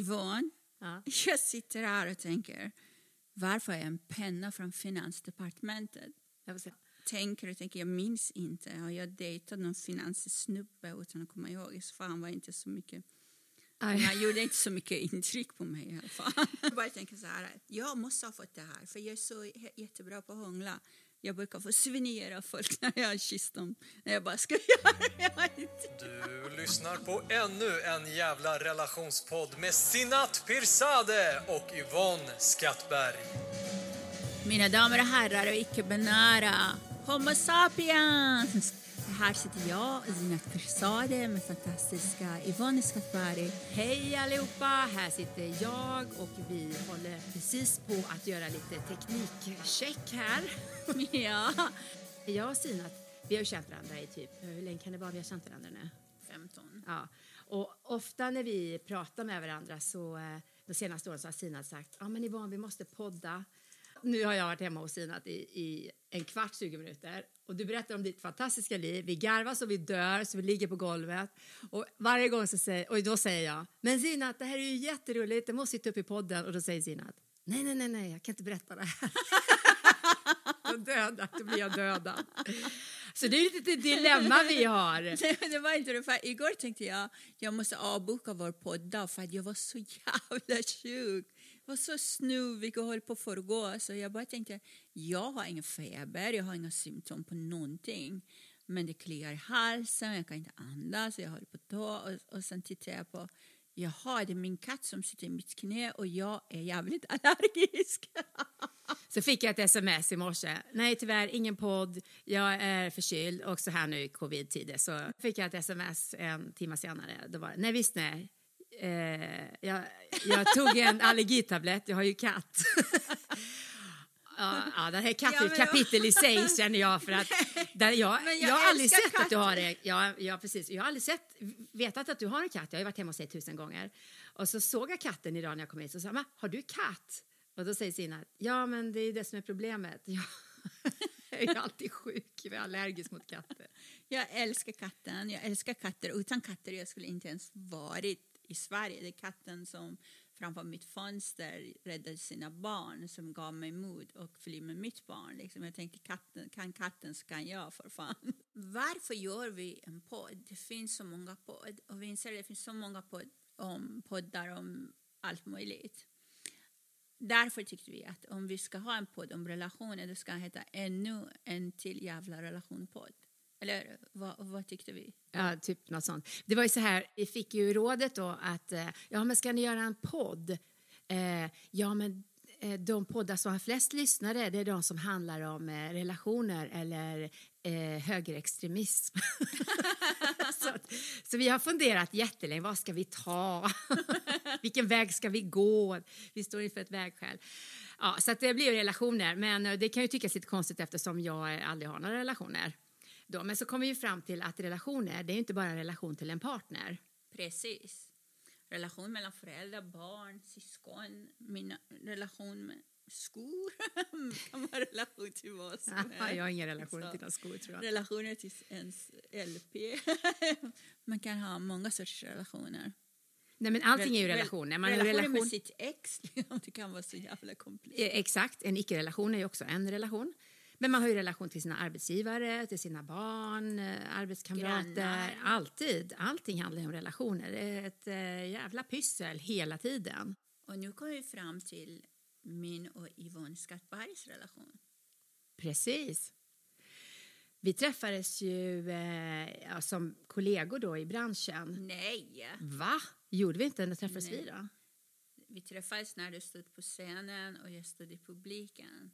Yvonne, Ja. jag sitter här och tänker varför har jag en penna från Finansdepartementet? Jag. Tänker och tänker, jag minns inte. Har jag dejtat någon finanssnubbe utan att komma ihåg? Så han var inte så mycket Aj. Han gjorde inte så mycket intryck på mig i alla fall. Jag bara tänker så här, jag måste ha fått det här för jag är så jättebra på att hångla. Jag brukar få souvenir av folk när jag kysst dem. När jag bara ska göra. Du lyssnar på ännu en jävla relationspodd med Sinat Pirzadeh och Yvonne Skattberg. Mina damer och herrar och icke-binära, Homo sapiens! Här sitter jag, Zinat Pirzadeh med fantastiska Yvonne Skattberg. Hej allihopa, här sitter jag och vi håller precis på att göra lite teknikcheck här. Ja. Jag och Sinat, vi har känt varandra i typ, hur länge kan det vara vi har känt varandra nu? 15. Ja. Och ofta när vi pratar med varandra så eh, de senaste åren så har Sinat sagt, men Yvonne vi måste podda. Nu har jag varit hemma hos Sinat i, i en kvart, 20 minuter och du berättar om ditt fantastiska liv. Vi garvar så vi dör, så vi ligger på golvet och varje gång så säger, och då säger jag, men Sinat det här är ju jätteroligt, det måste sitta upp i podden och då säger Sinat, nej, nej, nej, nej, jag kan inte berätta det här. Då dödad, då blir jag dödad. Så det är ett litet dilemma vi har. Nej, det var inte det. För igår tänkte jag jag måste avboka vår podd för att jag var så jävla sjuk. Jag var så snuvig och höll på att förgå. Så jag bara tänkte, jag har ingen feber, jag har inga symptom på någonting. Men det kliar i halsen, jag kan inte andas, jag håller på att dö. Och, och sen tittar jag på, jaha, det är min katt som sitter i mitt knä och jag är jävligt allergisk. Så fick jag ett sms i morse. Nej, tyvärr ingen podd. Jag är förkyld och så här nu i covid-tider. Så fick jag ett sms en timme senare. Då var det, nej visst nej. Eh, jag, jag tog en allergitablett, jag har ju katt. ja, ja, det här är katt, Ja, men- kapitel i sig känner jag för att där jag, jag, jag har aldrig sett att du har det. Ja, ja, precis. Jag har aldrig sett, vetat att du har en katt. Jag har varit hemma hos dig tusen gånger. Och så såg jag katten idag när jag kom hit och sa, "Men, har du katt? Och då säger Sina, ja men det är det som är problemet. Jag är alltid sjuk, jag är allergisk mot katter. Jag älskar katten. Jag älskar katter. Utan katter jag skulle inte ens varit i Sverige. Det är katten som framför mitt fönster räddade sina barn som gav mig mod och fly med mitt barn. Liksom. Jag tänkte katten, kan katten så kan jag för fan. Varför gör vi en podd? Det finns så många podd och vi inser att det finns så många podd om, poddar om allt möjligt. Därför tyckte vi att om vi ska ha en podd om relationer då ska den heta ännu en till jävla relationpodd. Eller vad, vad tyckte vi? Ja, typ något sånt. Det var ju så här, vi fick ju rådet då att, eh, ja men ska ni göra en podd? Eh, ja men eh, de poddar som har flest lyssnare det är de som handlar om eh, relationer eller eh, högerextremism. så, så vi har funderat jättelänge, vad ska vi ta? Vilken väg ska vi gå? Vi står inför ett vägskäl. Ja, så att det blir relationer, men eh, det kan ju tyckas lite konstigt eftersom jag aldrig har några relationer. Då. Men så kommer vi fram till att relationer, det är ju inte bara en relation till en partner. Precis. Relation mellan föräldrar, barn, syskon, min relation med skor kan vara relation till vad som helst. jag har ingen relation Så. till dina skor tror jag. Relationer till ens LP. Man kan ha många sorters relationer. Nej men allting är ju Rel- relationer. Man ju relationer relation, med sitt ex, det kan vara så jävla komplicerat. Exakt, en icke-relation är ju också en relation. Men man har ju relation till sina arbetsgivare, till sina barn, eh, arbetskamrater. Grannar. Alltid. Allting handlar ju om relationer. Det är ett eh, jävla pyssel hela tiden. Och nu kommer vi fram till min och Yvonne Skattbergs relation. Precis. Vi träffades ju eh, som kollegor då i branschen. Nej! Va? Gjorde vi inte? När träffades Nej. vi då? Vi träffades när du stod på scenen och jag stod i publiken.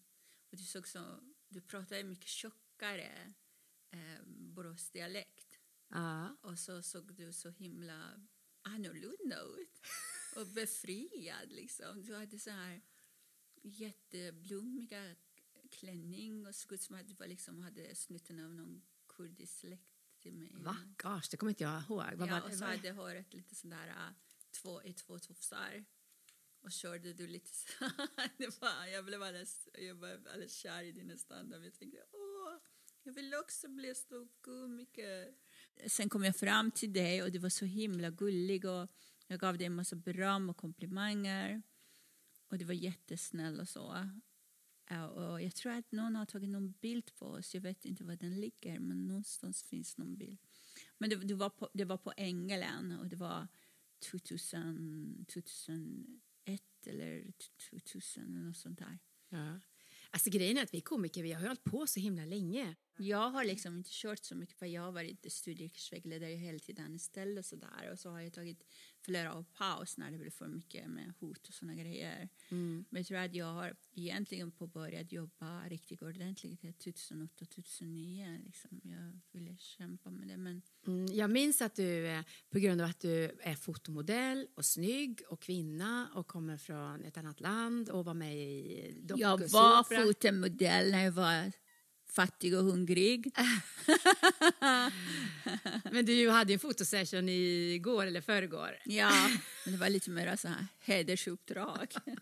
Och du, såg så, du pratade mycket tjockare eh, Boråsdialekt. Ja. Och så såg du så himla annorlunda ut. och befriad. Liksom. Du hade så här jätteblommiga klänning och såg ut som att du var liksom hade snutten av någon kurdisk släkt till mig. Va? Gosh, det kommer inte jag ihåg. Vad Ja, var och så hade håret lite sådär äh, två i två tofsar. Och körde du lite så det var, Jag blev alldeles, jag var alldeles kär i dina standard. Jag tänkte, åh, jag vill också bli stor komiker. Sen kom jag fram till dig och du var så himla gullig och jag gav dig en massa beröm och komplimanger. Och du var jättesnäll och så. Och jag tror att någon har tagit någon bild på oss. Jag vet inte var den ligger, men någonstans finns någon bild. Men det, det, var, på, det var på Ängelen och det var 2000, 2001 eller 2000 eller något sånt där. Ja. Alltså grejen är att vi komiker, vi har hållit på så himla länge. Jag har liksom inte kört så mycket för jag har varit studievägledare hela tiden anställd och sådär och så har jag tagit flera år paus när det blev för mycket med hot och sådana grejer. Men jag tror att jag har egentligen påbörjat jobba riktigt ordentligt 2008-2009 liksom. Jag ville kämpa med det men Mm, jag minns att du, eh, på grund av att du är fotomodell och snygg och kvinna och kommer från ett annat land och var med i jag var fotomodell när jag var fattig och hungrig. Men du hade ju en fotosession igår eller förrgår. Ja, men det var lite mer så här hedersuppdrag.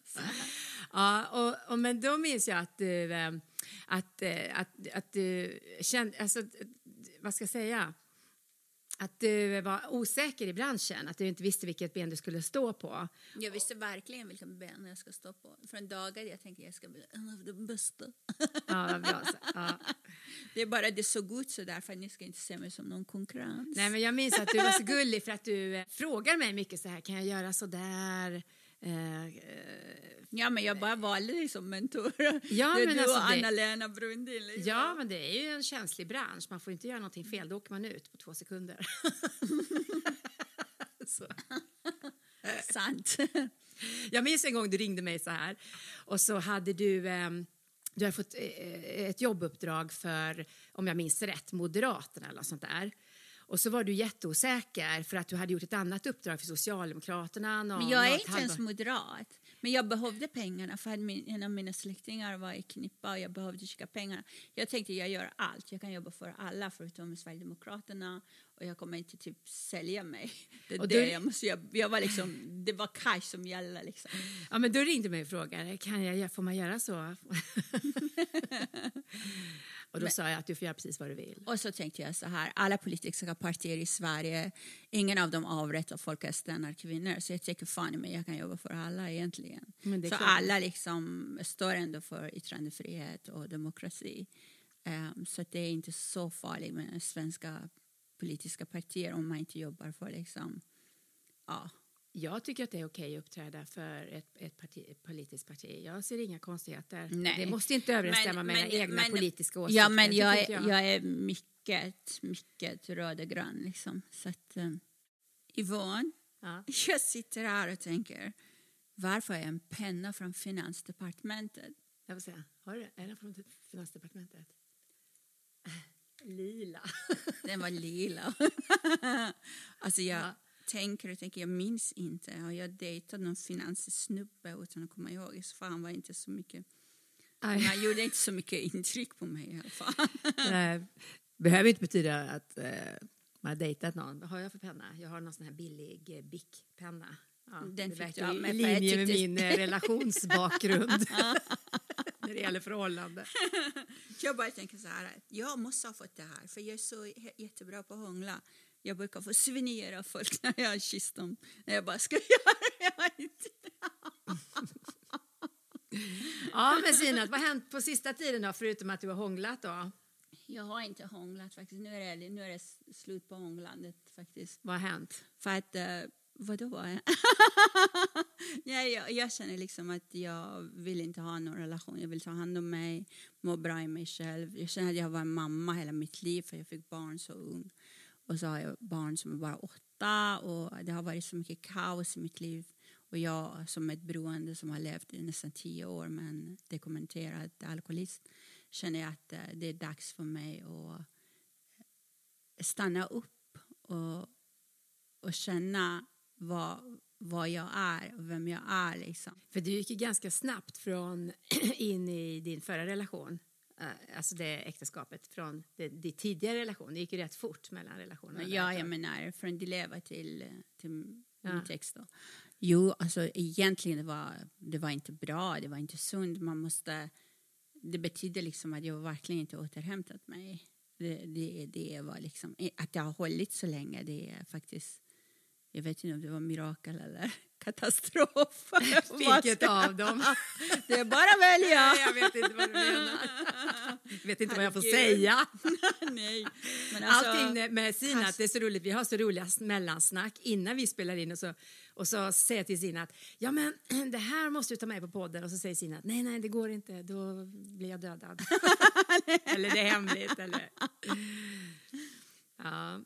Ja, och, och, men då minns jag att du, eh, att, eh, att, att du kände, alltså, vad ska jag säga? Att du var osäker i branschen, att du inte visste vilket ben du skulle stå på. Jag visste verkligen vilken ben jag ska stå på. Från dagen jag tänkte jag ska bli en av de bästa. Ja, bra. Ja. Det är bara det såg ut så där för ni ska inte se mig som någon konkurrens. Nej, men jag minns att du var så gullig för att du eh, frågar mig mycket så här, kan jag göra så där? Eh, eh, Ja, men jag bara valde dig som mentor. Ja, men du alltså och Anna-Lena Brundin. Liksom. ja, men det är ju en känslig bransch. Man får inte göra någonting fel, då åker man ut på två sekunder. Sant. Jag minns en gång du ringde mig så här och så hade du ehm, du hade fått eh, ett jobbuppdrag för, om jag minns rätt, Moderaterna eller sånt där. Och så var du jätteosäker för att du hade gjort ett annat uppdrag för Socialdemokraterna. Någon, Men jag är inte ens halvår- moderat. Men jag behövde pengarna för att min, en av mina släktingar var i Knippa och jag behövde skicka pengarna. Jag tänkte jag gör allt. Jag kan jobba för alla förutom Sverigedemokraterna och jag kommer inte typ sälja mig. Det, Och det, då- jag, måste, jag, jag var liksom, det var cash som gällde. Liksom. Ja, men då ringde mig och frågade, kan jag, får man göra så? och då sa jag att du får göra precis vad du vill. Och så tänkte jag så här, alla politiska partier i Sverige, ingen av dem avrättar folk och stannar kvinnor. Så jag tycker fan mig, jag kan jobba för alla egentligen. Men så klart. alla liksom står ändå för yttrandefrihet och demokrati. Ehm, så det är inte så farligt med svenska politiska partier om man inte jobbar för liksom, ja. Jag tycker att det är okej att uppträda för ett, ett, parti, ett politiskt parti. Jag ser inga konstigheter. Nej. Det måste inte överensstämma Men- med men- dina egna men- politiska åsikter. Ja, men jag tycker är, jag är mycket, mycket röd och grön liksom. Så att, um, Yvonne, Ja. Jag sitter här och tänker, varför är en penna från Finansdepartementet? Jag får se. Har du Är den från Finansdepartementet? Lila. Den var lila. alltså jag Ja. Tänker och tänker, jag minns inte. Har jag dejtat någon finanssnubbe utan att komma ihåg? Så han var inte så mycket, han gjorde inte så mycket intryck på mig i alla fall. Nej, behöver inte betyda att eh, man har dejtat någon. Vad har jag för penna? Jag har någon sån här billig eh, Bic-penna. Ja, Den det verkar av i linje med tyckte- min eh, relationsbakgrund. När det gäller förhållande. jag bara tänker så här, jag måste ha fått det här för jag är så jättebra på att hångla. Jag brukar få souvenir av folk när jag har kysst dem. När jag bara ska göra inte. Ja, men Sinat, vad har hänt på sista tiden då, förutom att du har hånglat då? Jag har inte hånglat faktiskt. Nu är det, nu är det slut på hånglandet faktiskt. Vad har hänt? För att, uh, vadå? ja, jag, jag känner liksom att jag vill inte ha någon relation. Jag vill ta hand om mig, må bra i mig själv. Jag känner att jag var en mamma hela mitt liv för jag fick barn så ung. Och så har jag barn som är bara åtta och det har varit så mycket kaos i mitt liv. Och jag som ett beroende som har levt i nästan tio år med en dokumenterad alkoholist känner jag att eh, det är dags för mig att stanna upp och, och känna vad, vad jag är och vem jag är. Liksom. För du gick ju ganska snabbt från in i din förra relation, alltså det äktenskapet, från din tidigare relation. Det gick ju rätt fort mellan relationerna. Ja, jag menar från Dileva till, till Ja. min text. Då. Jo, alltså egentligen det var det var inte bra, det var inte sunt. Man måste, det betyder liksom att jag verkligen inte återhämtat mig. Det, det, det var liksom, att det har hållit så länge, det är faktiskt, jag vet inte om det var mirakel eller katastrof. Vilket av dem? Det är bara att välja. jag vet inte vad du menar. Jag vet inte vad jag får säga. Nej. Men alltså, Allting med Sinat, det är så roligt, vi har så roliga mellansnack innan vi spelar in och så, och så säger jag till Sinat, ja men det här måste du ta med på podden och så säger Sinat, nej nej det går inte, då blir jag dödad. eller det är hemligt eller... Ja,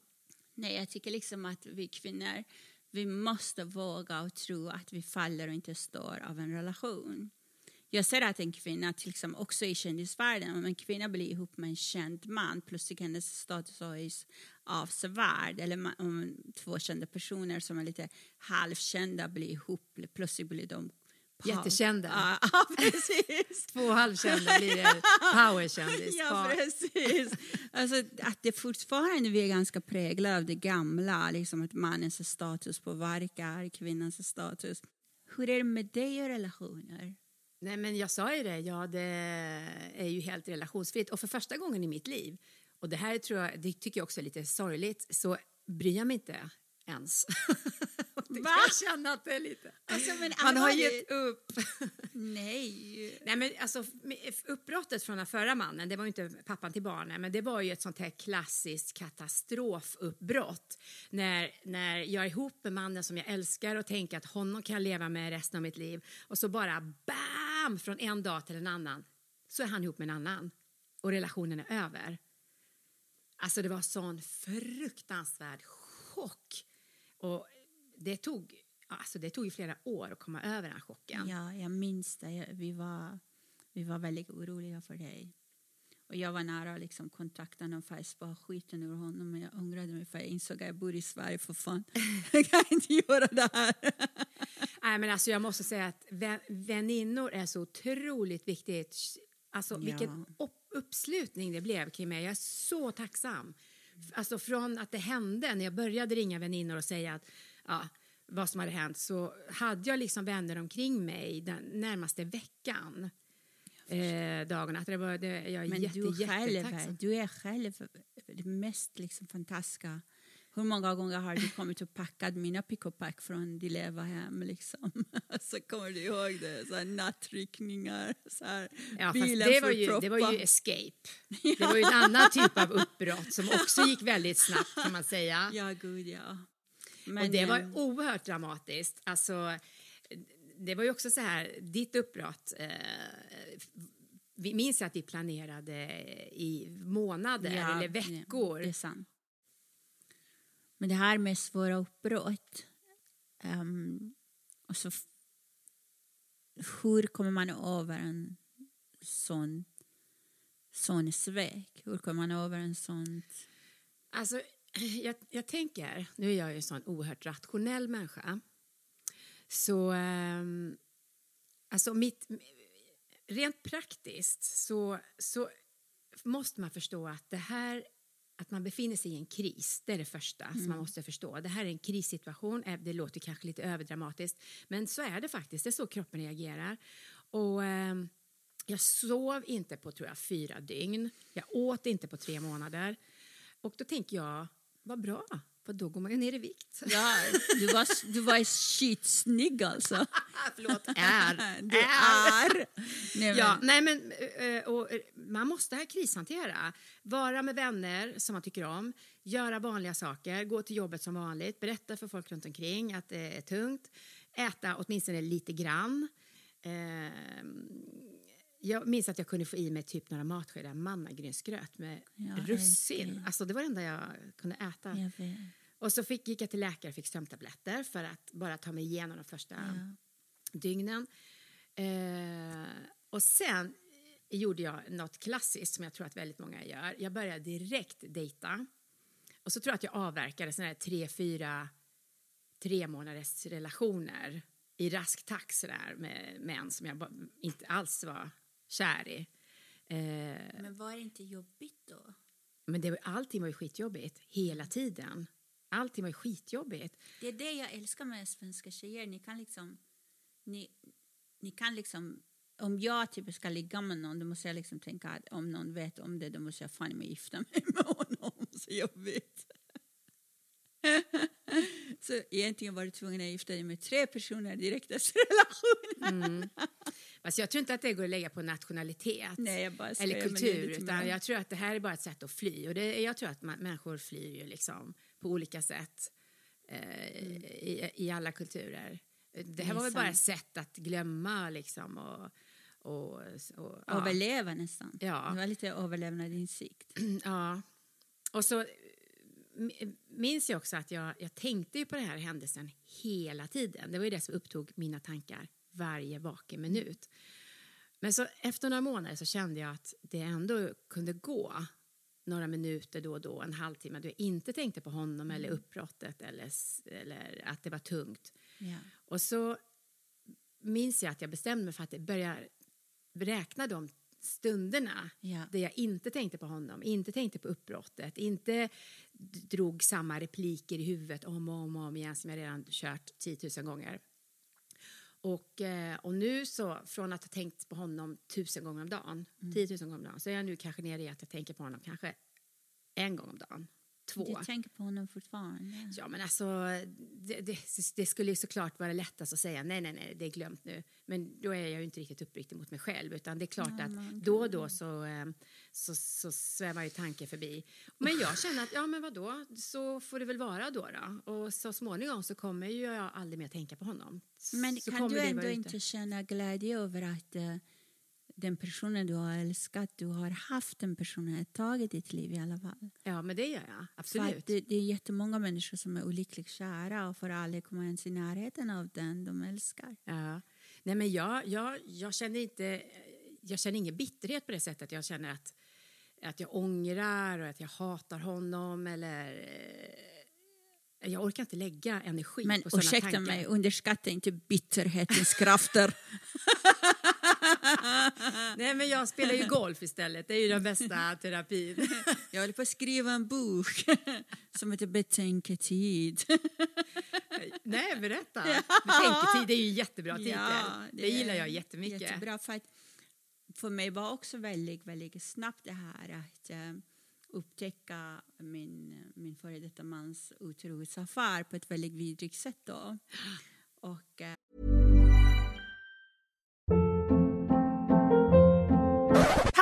Nej, jag tycker liksom att vi kvinnor, vi måste våga och tro att vi faller och inte står av en relation. Jag ser att en kvinna, till exempel också i kändisvärlden, om en kvinna blir ihop med en känd man, plötsligt hennes status höjs avsevärt. Eller om två kända personer som är lite halvkända blir ihop, plötsligt blir de Jättekända. Ja, precis. två halvkända blir det powerkändis. Ja, precis. Alltså, att det fortfarande vi är ganska präglade av det gamla, liksom att mannens status påverkar kvinnans status. Hur är det med dig och relationer? Nej, men jag sa ju det, ja, det är ju helt relationsfritt. Och för första gången i mitt liv, och det här tror jag, det tycker jag också är lite sorgligt, så bryr jag mig inte ens. Det Va? jag känna att det är lite... Alltså, men Man har gett upp. Nej. Nej, men alltså, uppbrottet från den förra mannen, det var ju inte pappan till barnen, men det var ju ett sånt här klassiskt katastrofuppbrott. När, när jag är ihop med mannen som jag älskar och tänker att honom kan jag leva med resten av mitt liv och så bara BAM! Från en dag till en annan så är han ihop med en annan och relationen är över. Alltså det var sån fruktansvärd chock. Och det tog, alltså det tog ju flera år att komma över den chocken. Ja, jag minns det. Jag- Vi var, vi var väldigt oroliga för dig. Och jag var nära att liksom kontakta honom för att spara skiten ur honom. Men jag ångrade mig för jag insåg att jag bor i Sverige för fan. jag kan inte göra det här. Nej, men alltså jag måste säga att vä- väninnor är så otroligt viktigt. Alltså Ja. vilken upp- uppslutning det blev kring mig. Jag är så tacksam. Alltså från att det hände, när jag började ringa väninnor och säga att ja, vad som hade hänt så hade jag liksom vänner omkring mig den närmaste veckan. Eh, dagarna. Att det var, det, jag är Men jätte, du själv, du är själv det mest liksom fantastiska. Hur många gånger har du kommit och packat mina pick och pack från Dileva hem? Liksom? så kommer du ihåg det? Så här nattryckningar, så här, Ja, bilen det, var ju, det var ju escape. Det var ju en annan typ av uppbrott som också gick väldigt snabbt kan man säga. Ja, gud ja. och Men, det var eh, oerhört dramatiskt. Alltså, det var ju också så här, ditt uppbrott, eh, vi minns att vi planerade i månader ja, eller veckor. Men det här med svåra uppbrott. um, och så hur kommer man över en sån, sån svek? Hur kommer man över en sån... Alltså, jag, jag tänker, nu är jag ju en sån oerhört rationell människa, så um, alltså mitt, rent praktiskt så, så måste man förstå att det här att man befinner sig i en kris, det är det första som man måste förstå. Det här är en krissituation, Eh, det låter kanske lite överdramatiskt, men så är det faktiskt, det är så kroppen reagerar. Och ehm, jag sov inte på tror jag fyra dygn, jag åt inte på tre månader. Och då tänker jag, vad bra, för då går man ju ner i vikt. Ja, du var, du var skitsnygg alltså. Förlåt, är. Du är. Nej, Ja, nej men, eh, och, eh, man måste här krishantera. Vara med vänner som man tycker om, göra vanliga saker, gå till jobbet som vanligt, berätta för folk runt omkring att det är tungt, äta åtminstone lite grann. Eh, jag minns att jag kunde få i mig typ några matskedar mannagrynsgröt med Ja, russin. Alltså det var det enda jag kunde äta. Jag. Och så fick, gick jag till läkare och fick sömntabletter för att bara ta mig igenom de första Ja. dygnen. Eh, och sen gjorde jag något klassiskt som jag tror att väldigt många gör. Jag började direkt dejta. Och så tror jag att jag avverkade såna här tre, fyra tre månaders relationer i rask takt sådär med män som jag inte alls var kär i. Eh, Men var det inte jobbigt då? men det, var- allting var ju skitjobbigt hela tiden. Allting var skitjobbigt. Det är det jag älskar med svenska tjejer. Ni kan liksom... Ni, ni kan liksom... Om jag typ ska ligga med någon, då måste jag liksom tänka att om någon vet om det, då måste jag fan mig gifta mig med honom. Så jobbigt. Så egentligen var du tvungen att gifta dig med tre personer direkt efter relationen. Alltså jag tror inte att det går att lägga på nationalitet Nej, eller kultur. Utan jag tror att det här är bara ett sätt att fly. Och det, jag tror att man, människor flyr ju liksom på olika sätt eh, i, i alla kulturer. Det här är var väl bara ett sätt att glömma liksom och... och, och ja. Överleva nästan. Ja. Det var lite överlevnadsinsikt. Ja. Och så minns jag också att jag, jag tänkte ju på den här händelsen hela tiden. Det var ju det som upptog mina tankar varje vaken minut. Men så efter några månader så kände jag att det ändå kunde gå några minuter då och då, en halvtimme, jag inte tänkte på honom eller uppbrottet eller, eller att det var tungt. Ja. Och så minns jag att jag bestämde mig för att börja räkna de stunderna Ja. där jag inte tänkte på honom, inte tänkte på uppbrottet, inte drog samma repliker i huvudet om och om, och om igen som jag redan kört 10 000 gånger. Och, eh, och nu så, från att ha tänkt på honom tusen gånger om dagen, 10 000 gånger om dagen, så är jag nu kanske nere i att jag tänker på honom kanske en gång om dagen, två. Du tänker på honom fortfarande? Ja, men alltså, det, det, det skulle ju såklart vara lättast att säga nej, nej, nej, det är glömt nu. Men då är jag ju inte riktigt uppriktig mot mig själv, utan det är klart att då och då så, eh, så, så svävar ju tanken förbi. Men jag känner att, ja men vadå, så får det väl vara då då. Och så småningom så kommer ju jag aldrig mer tänka på honom. Men så kan du ändå inte känna glädje över att eh, den personen du har älskat, du har haft den personen ett tag i ditt liv i alla fall? Ja, men det gör jag, absolut. det, det är jättemånga människor som är olyckligt kära och får aldrig komma ens i närheten av den de älskar. Ja. Nej, men jag, jag, jag känner inte... Jag känner ingen bitterhet på det sättet. Jag känner att, att jag ångrar och att jag hatar honom eller... eh, Jag orkar inte lägga energi Men på sådana ursäkta tankar. mig, underskatta inte bitterhetens krafter. Nej, men jag spelar ju golf istället. Det är ju den bästa terapin. Jag håller på att skriva en bok som heter Betänketid. Nej, berätta. Betänketid är ju en jättebra titel. Ja, det, gillar är jag jättemycket. Jättebra, för, att för mig var också väldigt, väldigt snabbt det här att eh, upptäcka min, min före detta mans otrohetsaffär på ett väldigt vidrigt sätt. Då. Och, eh,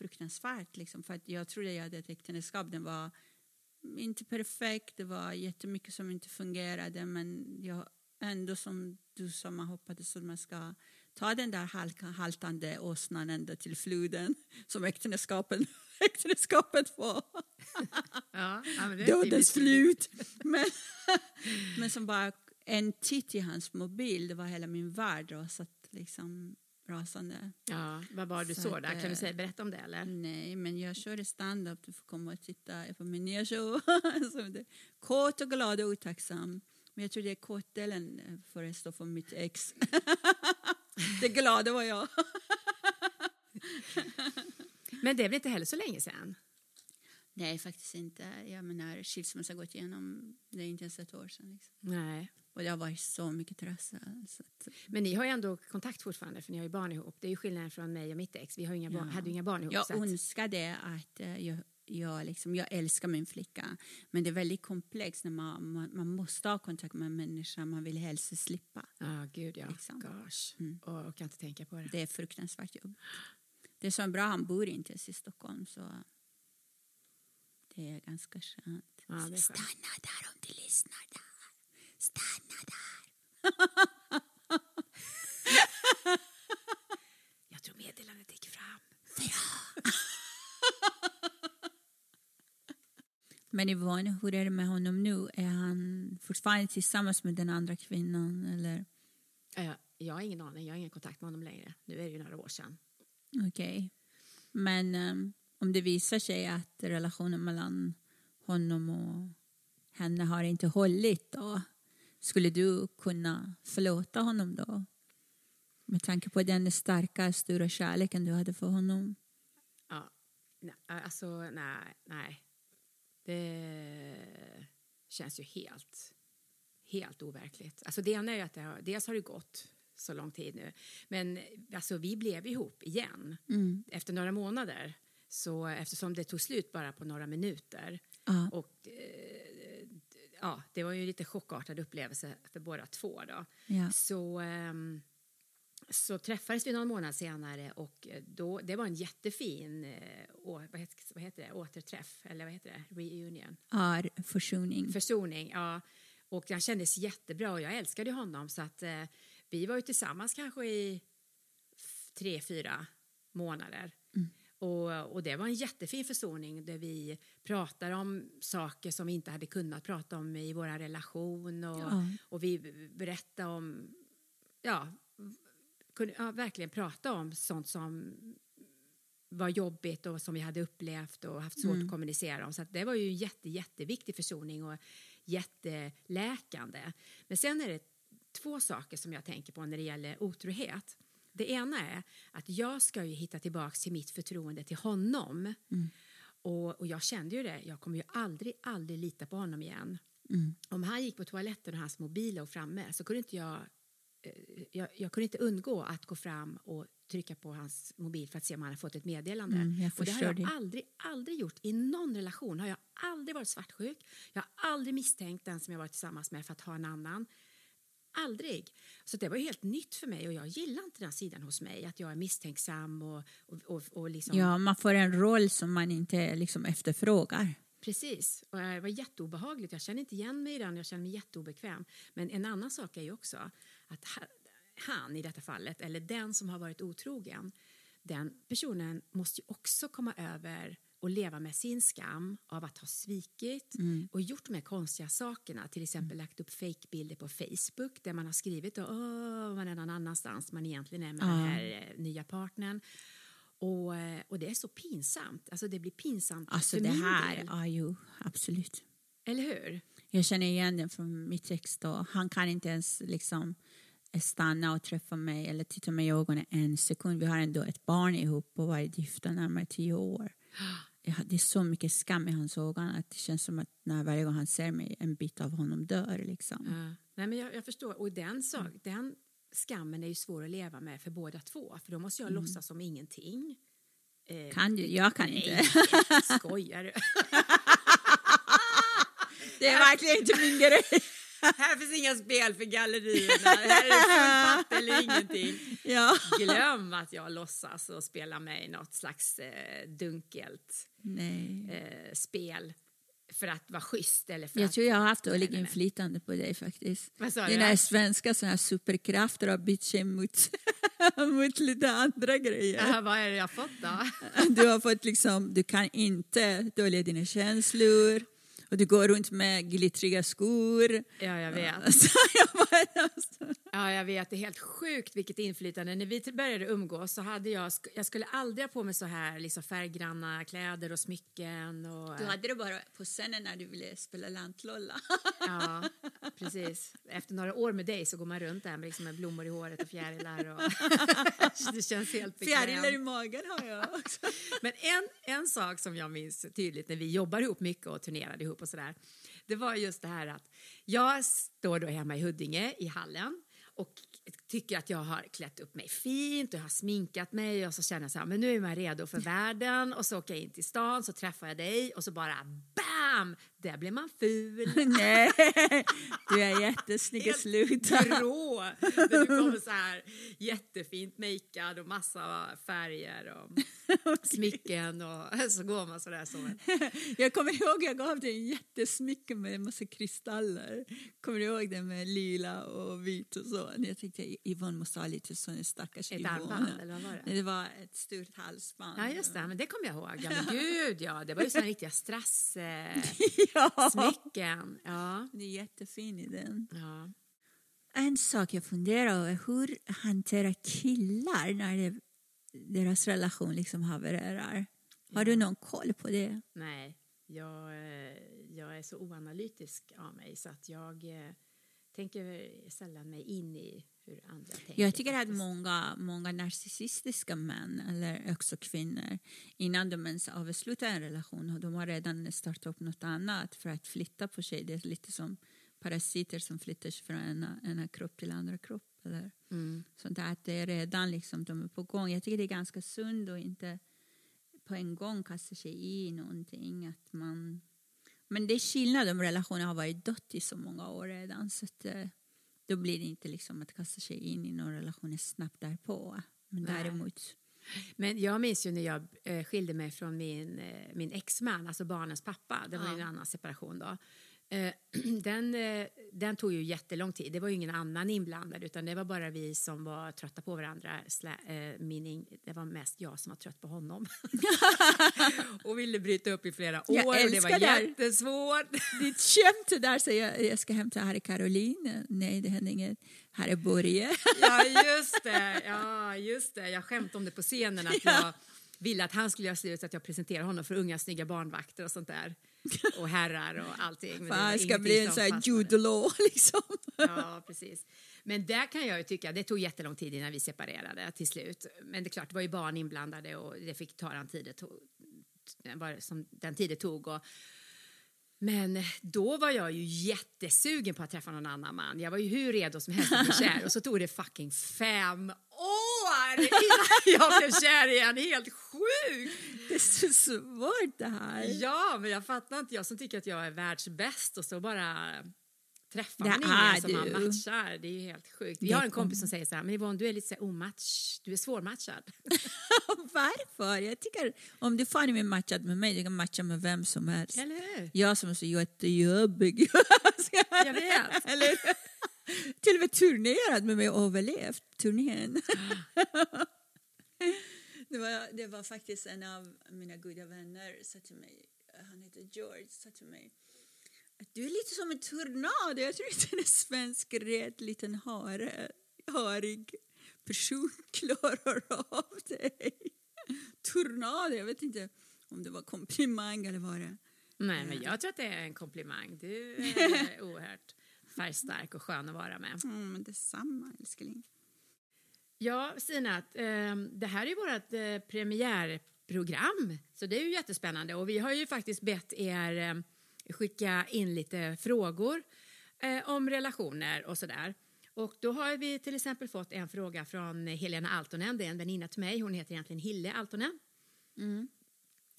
Fruktansvärt. Liksom, för att jag trodde jag hade ett äktenskap. Den var inte perfekt. Det var jättemycket som inte fungerade. Men jag ändå som du sa, man hoppades att man ska ta den där halka, haltande åsnan ända till floden som äktenskapet, äktenskapet var. Ja, Dödens flut. Men, men som bara en titt i hans mobil, det var hela min värld rasat, liksom, rasande. Ja, vad var du Så så att, där? Kan du eh, säga, berätta om det eller? Nej, men jag körde stand-up. Du får komma och titta på min nya show. Kåt och glad och otacksam. Men jag tror det är kåtdelen eh, får det stå för mitt ex. det glada var jag. Men det är väl inte heller så länge sedan? Nej, faktiskt inte. Jag menar, skilsmässa har gått igenom, det är inte ens ett år sedan. Liksom. Nej. Och det har varit så mycket trassel. Så att, Men ni har ju ändå kontakt fortfarande för ni har ju barn ihop. Det är ju skillnaden från mig och mitt ex. Vi har inga barn, Ja. hade ju inga barn ihop. jag så att, önskar det att eh, jag, jag, liksom, jag älskar min flicka. Men det är väldigt komplext när man, man, man måste ha kontakt med en människa man vill helst slippa. Ja, gud ja. Liksom. Gosh. Mm. Och jag kan inte tänka på det. Det är fruktansvärt jobb. Det är så bra, han bor inte ens i Stockholm så det är ganska skönt. Ja, är skönt. Stanna där om du lyssnar där. Stanna där. Jag tror meddelandet gick fram. Men Yvonne, hur är det med honom nu? Är han fortfarande tillsammans med den andra kvinnan? Eller? Jag, jag har ingen aning, jag har ingen kontakt med honom längre. Nu är det ju några år sedan. Okej. Men ehm, om det visar sig att relationen mellan honom och henne har inte hållit då? Skulle du kunna förlåta honom då? Med tanke på den starka, stora kärleken du hade för honom. Ja, nej, alltså nej, nej. Det känns ju helt, helt overkligt. Alltså det ena är ju att det har, dels har det gått så lång tid nu, men alltså vi blev ihop igen Mm. efter några månader. Så eftersom det tog slut bara på några minuter Ja. och eh, ja, det var ju en lite chockartad upplevelse för båda två då. Ja. Så, ehm, så träffades vi någon månad senare och då, det var en jättefin eh, å, vad, heter, vad heter det? återträff, eller vad heter det? Reunion. Är försoning. Försoning, ja. Och den kändes jättebra och jag älskade honom så att eh, vi var ju tillsammans kanske i tre, fyra månader. Och, och det var en jättefin försoning där vi pratar om saker som vi inte hade kunnat prata om i vår relation och, Ja. och vi berättade om, ja, kunde ja, verkligen prata om sånt som var jobbigt och som vi hade upplevt och haft svårt att kommunicera om. Så det var ju en jätte, jätteviktig försoning och jätteläkande. Men sen är det två saker som jag tänker på när det gäller otrohet. Det ena är att jag ska ju hitta tillbaka till mitt förtroende till honom. Och, och jag kände ju det, jag kommer ju aldrig, aldrig lita på honom igen. Om han gick på toaletten och hans mobil låg framme så kunde inte jag eh, jag, jag kunde inte undgå att gå fram och trycka på hans mobil för att se om han har fått ett meddelande. Mm, och det har jag det. aldrig, aldrig gjort. I någon relation har jag aldrig varit svartsjuk. Jag har aldrig misstänkt den som jag varit tillsammans med för att ha en annan. Aldrig. Så det var helt nytt för mig och jag gillar inte den sidan hos mig. Att jag är misstänksam och, och, och, och liksom... Ja, man får en roll som man inte liksom efterfrågar. Precis. Och det var jätteobehagligt. Jag känner inte igen mig i den. Jag känner mig jätteobekväm. Men en annan sak är ju också att ha- han i detta fallet, eller den som har varit otrogen, den personen måste ju också komma över och leva med sin skam av att ha svikit och gjort de här konstiga sakerna. Till exempel lagt upp fejkbilder på Facebook där man har skrivit att man är någon annanstans man egentligen är med den här eh, nya partnern. Och, eh, och det är så pinsamt. Alltså det blir pinsamt Alltså för det min här, del. ja jo, absolut. Eller hur? Jag känner igen det från mitt ex då. Han kan inte ens liksom stanna och träffa mig eller titta mig i ögonen en sekund. Vi har ändå ett barn ihop och varit gifta närmare tio år. Det är så mycket skam i hans ögon att det känns som att när varje gång han ser mig en bit av honom dör. Liksom. Ja. Nej, men jag, jag förstår. Och den, sak, den skammen är ju svår att leva med för båda två. För då måste jag låtsas som ingenting. Eh, Kan du? Jag kan nej, inte. skojar du? Det är verkligen inte min grej. Här finns inga spel för gallerierna. Här är det full eller ingenting. Ja. Glöm att jag låtsas och spelar mig något slags eh, dunkelt eh, spel för att vara schysst. Eller för Jag att, tror jag har haft dåligt inflytande på dig faktiskt. Dina svenska såna här superkrafter har bytt sig mot, mot lite andra grejer. Ja, vad är det jag fått då? Du har fått liksom, du kan inte dölja dina känslor Och du går runt med glittriga skor. Ja, jag vet. Så jag bara, alltså. Ja, jag vet. Det är helt sjukt vilket inflytande. När vi började umgås så hade jag, jag skulle aldrig ha på mig så här liksom färggranna kläder och smycken. Och, Du hade det bara på scenen när du ville spela lantlolla. Ja, precis. Efter några år med dig så går man runt där med, liksom med blommor i håret och fjärilar. Och det känns helt Fjärilar i bekvämt. magen har jag också. Men en, en sak som jag minns tydligt när vi jobbar ihop mycket och turnerade ihop och sådär. Det var just det här att jag står då hemma i Huddinge i hallen och tycker att jag har klätt upp mig fint och jag har sminkat mig och så känner jag så här, men nu är man redo för världen och så åker jag in till stan så träffar jag dig och så bara BAM! Där blir man ful. Nej, du är jättesnygg i slutet. grå. När du kommer så här jättefint makead och massa färger och smycken och så går man så där som. Jag kommer ihåg jag gav dig en jättesmycke med en massa kristaller. Kommer du ihåg det med lila och vit och så? Jag tänkte Yvonne måste ha lite sån stackars Ett Yvonne. armband, eller vad var det? Nej, det var ett stort halsband. Ja, just det. Men det kommer jag ihåg. Ja, men gud, ja. Det var ju såna riktiga strassmycken. ja. Ja, Det är jättefin i den. ja. En sak jag funderar över, hur hanterar killar när det, deras relation liksom havererar? Har du någon koll på det? Nej, jag, eh, jag är så oanalytisk av mig så att jag eh, tänker sällan mig in i hur andra tänker. Jag tycker att många, många narcissistiska män, eller också kvinnor, innan de ens avslutar en relation, och de har redan startat upp något annat för att flytta på sig. Det är lite som parasiter som flyttar sig från ena, ena kropp till andra kropp. Eller Mm. sånt där, att det är redan liksom, de är på gång. Jag tycker det är ganska sunt och inte på en gång kasta sig i någonting. Att man... Men det är skillnad om relationen har varit dött i så många år redan. Så att, eh, då blir det inte liksom att kasta sig in i någon relation snabbt därpå. Men Nej. däremot... Men jag minns ju när jag eh, skilde mig från min, eh, min exman, alltså barnens pappa. Det var Ja. en annan separation då. Eh, den, eh, den tog ju jättelång tid. Det var ju ingen annan inblandad utan det var bara vi som var trötta på varandra. Eh, meaning, det var mest jag som var trött på honom. och ville bryta upp i flera år och det var här. jättesvårt. Ditt skämt där säger jag, jag ska hämta här är Caroline. Nej, det händer inget. Här är Börje. Ja, just det. Ja, just det. Jag skämtade om det på scenen att jag ville att han skulle göra slut så att jag presenterade honom för unga snygga barnvakter och sånt där. Och herrar och allting. Men det Fan, var det ska bli en sån här. Jude Law liksom. Ja, precis. Men där kan jag ju tycka, det tog jättelång tid innan vi separerade till slut. Men det är klart, det var ju barn inblandade och det fick ta den tid det tog, som den tid det tog. Och, men då var jag ju jättesugen på att träffa någon annan man. Jag var ju hur redo som helst att bli kär. Och så tog det fucking fem år innan jag blev kär igen. Helt sjukt! Det är så svårt det här. Ja, men jag fattar inte. Jag som tycker att jag är världsbäst och så bara träffar man ingen som man matchar. Det är ju helt sjukt. Vi har en kom- kompis som säger så här, men Yvonne du är lite så omatch, du är svårmatchad. Varför? Jag tycker om du fan är matchad med mig, du kan matcha med vem som helst. Eller hur? Jag som är så jättejobbig. Jag vet. Eller, till och med turnerat med mig och överlevt turnén. det, var, det var faktiskt en av mina goda vänner sa till mig, han heter George, sa till mig att du är lite som en tornado. Jag tror inte en svensk rädd liten hare, harig person klarar av dig. Tornado, jag vet inte om det var komplimang eller vad det Nej, men jag tror att det är en komplimang. Du är oerhört färgstark och skön att vara med. Mm, men detsamma, älskling. Ja, Stina, eh, det här är vårt eh, premiärprogram, så det är ju jättespännande. Och vi har ju faktiskt bett er eh, skicka in lite frågor om relationer och sådär. Och då har vi till exempel fått en fråga från Helena Altonen, det är en väninna till mig, hon heter egentligen Hille Altonen.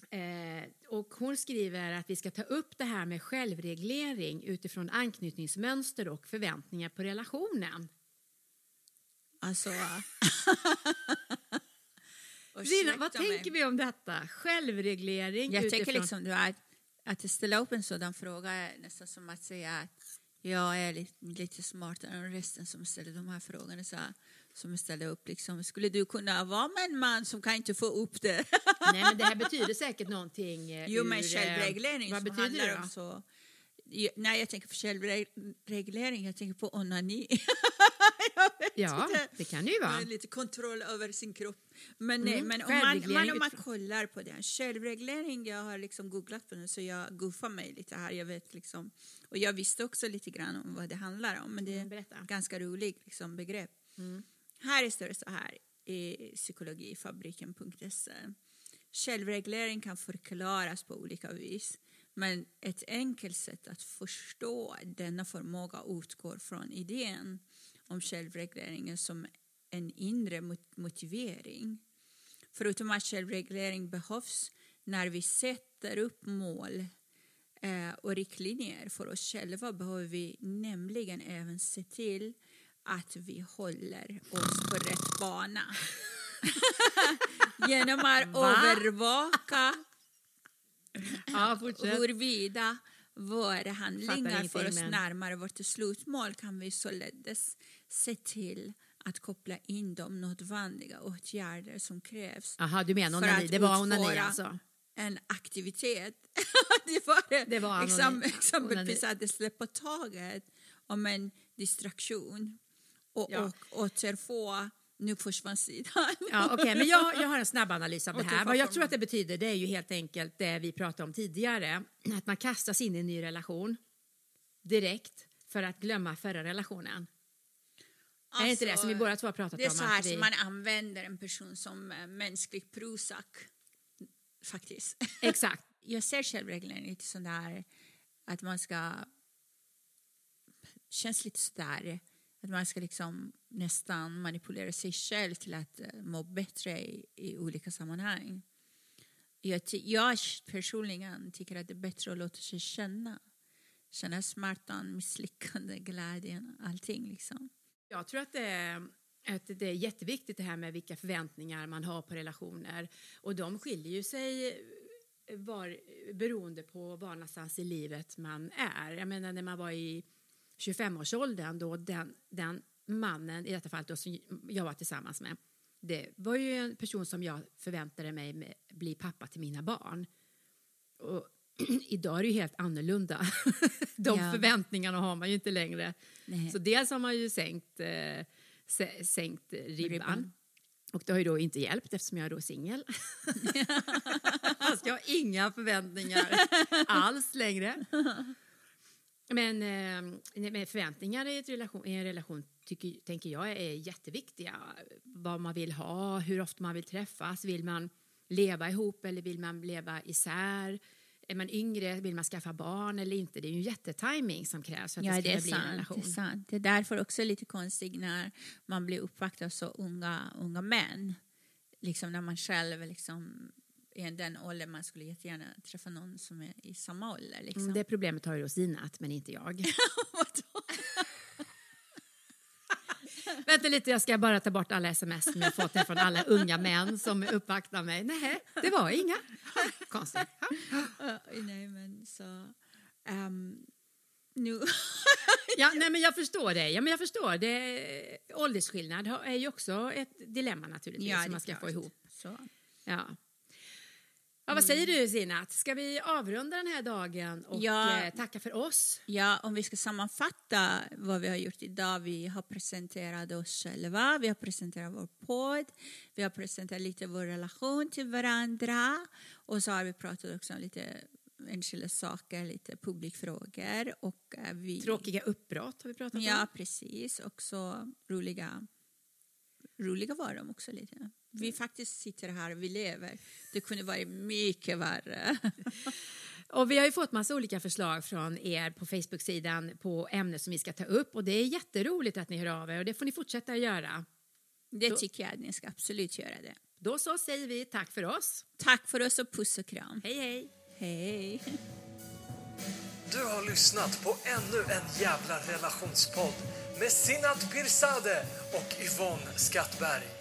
Eh, och hon skriver att vi ska ta upp det här med självreglering utifrån anknytningsmönster och förväntningar på relationen. Alltså... Stina, vad Ursäkta mig. tänker vi om detta? Självreglering Jag utifrån... tänker liksom du, att, att ställa upp en sådan fråga är nästan som att säga att Jag är lite, lite smartare än resten som ställer de här frågorna. Så som ställer upp liksom, skulle du kunna vara med en man som kan inte få upp det? Nej, men det här betyder säkert någonting eh, Jo, men ur, eh, självreglering Vad som betyder handlar det om så... När jag tänker på självreglering, jag tänker på onani. Ja, inte. det kan det ju vara. Lite kontroll över sin kropp. Men, nej, Mm, men om, man, man, om man kollar på det, självreglering, jag har liksom googlat på det så jag goofar mig lite här. Jag vet liksom, och jag visste också lite grann om vad det handlar om, men det är Mm, ganska roligt liksom, begrepp. Här står det så här i psykologifabriken.se. Självreglering kan förklaras på olika vis. Men ett enkelt sätt att förstå denna förmåga utgår från idén om självregleringen som en inre mot- motivering. Förutom att självreglering behövs när vi sätter upp mål eh, och riktlinjer för oss själva behöver vi nämligen även se till att vi håller oss på rätt bana. Genom att övervaka Ja, huruvida våra handlingar för oss men- närmare vårt slutmål kan vi således se till att koppla in de nödvändiga åtgärder som krävs Jaha, du menar för onani. att Det var onani alltså? en aktivitet. det var det. Var exempelvis att det släpper taget om en distraktion och, Ja. och återfå, nu försvann sidan. Ja, okej, men jag, jag har en snabb analys av det här. vad jag tror att det betyder det är ju helt enkelt det vi pratade om tidigare. Att man kastas in i en ny relation direkt för att glömma förra relationen. är det inte det som vi båda två har pratat Alltså, Det är om? så här att vi... man använder en person som eh, mänsklig Prozac. Faktiskt. Exakt. Jag ser självreglering lite sådär att man ska... känns lite sådär att man ska liksom nästan manipulera sig själv till att eh, må bättre i, i olika sammanhang. Jag, jag personligen tycker att det är bättre att låta sig känna. Känna smärtan, misslyckande, glädjen, allting liksom. Jag tror att det, är, att det är jätteviktigt det här med vilka förväntningar man har på relationer. Och de skiljer ju sig eh, var, beroende på var någonstans i livet man är. Jag menar när man var i 25-årsåldern då den, den mannen, i detta fall då, som jag var tillsammans med, det var ju en person som jag förväntade mig med, bli pappa till mina barn. Och idag är det ju helt annorlunda. De Ja. förväntningarna har man ju inte längre. Nej. Så dels har man ju sänkt, eh, sä- sänkt ribban. Ribban. Och det har ju då inte hjälpt eftersom jag är då singel. Fast jag har inga förväntningar alls längre. Men eh, med förväntningar i, relation, i en relation tycker, tänker jag är jätteviktiga. Vad man vill ha, hur ofta man vill träffas. Vill man leva ihop eller vill man leva isär? Är man yngre, vill man skaffa barn eller inte? Det är ju en jättetiming som krävs för att Ja, det det ska är, bli en sant, det är relation. sant. Det är därför också lite konstigt när man blir uppvaktad av så unga, unga män. Liksom när man själv liksom, i den åldern man skulle jättegärna träffa någon som är i samma ålder. Liksom. Mm, det problemet har ju då Sinat, men inte jag. Vänta lite, jag ska bara ta bort alla sms som jag fått från alla unga män som uppvaktar mig. Nej, det var inga. Konstigt. Nej, men så... ehm, nu... Ja, nej, men jag förstår det. Ja, men jag förstår det. Åldersskillnad är ju också ett dilemma naturligtvis Ja, som man ska få klart. ihop. Så. Ja. Ja, vad säger du Sinat? Ska vi avrunda den här dagen och Ja. eh, tacka för oss? Ja, om vi ska sammanfatta vad vi har gjort idag. Vi har presenterat oss själva, vi har presenterat vår podd, vi har presenterat lite vår relation till varandra och så har vi pratat också om lite enskilda saker, lite publikfrågor och eh, vi... Tråkiga uppbrott har vi pratat Ja, om. precis. Också roliga, roliga var de också lite. Vi faktiskt sitter här och vi lever. Det kunde varit mycket värre. Och vi har ju fått massa olika förslag från er på Facebook-sidan på ämnen som vi ska ta upp och det är jätteroligt att ni hör av er och det får ni fortsätta att göra. Det Då- tycker jag att ni ska absolut göra det. Då så säger vi tack för oss. Tack för oss och puss och kram. Hej hej! Hej. Du har lyssnat på ännu en jävla relationspodd med Sinat Pirzadeh och Yvonne Skattberg.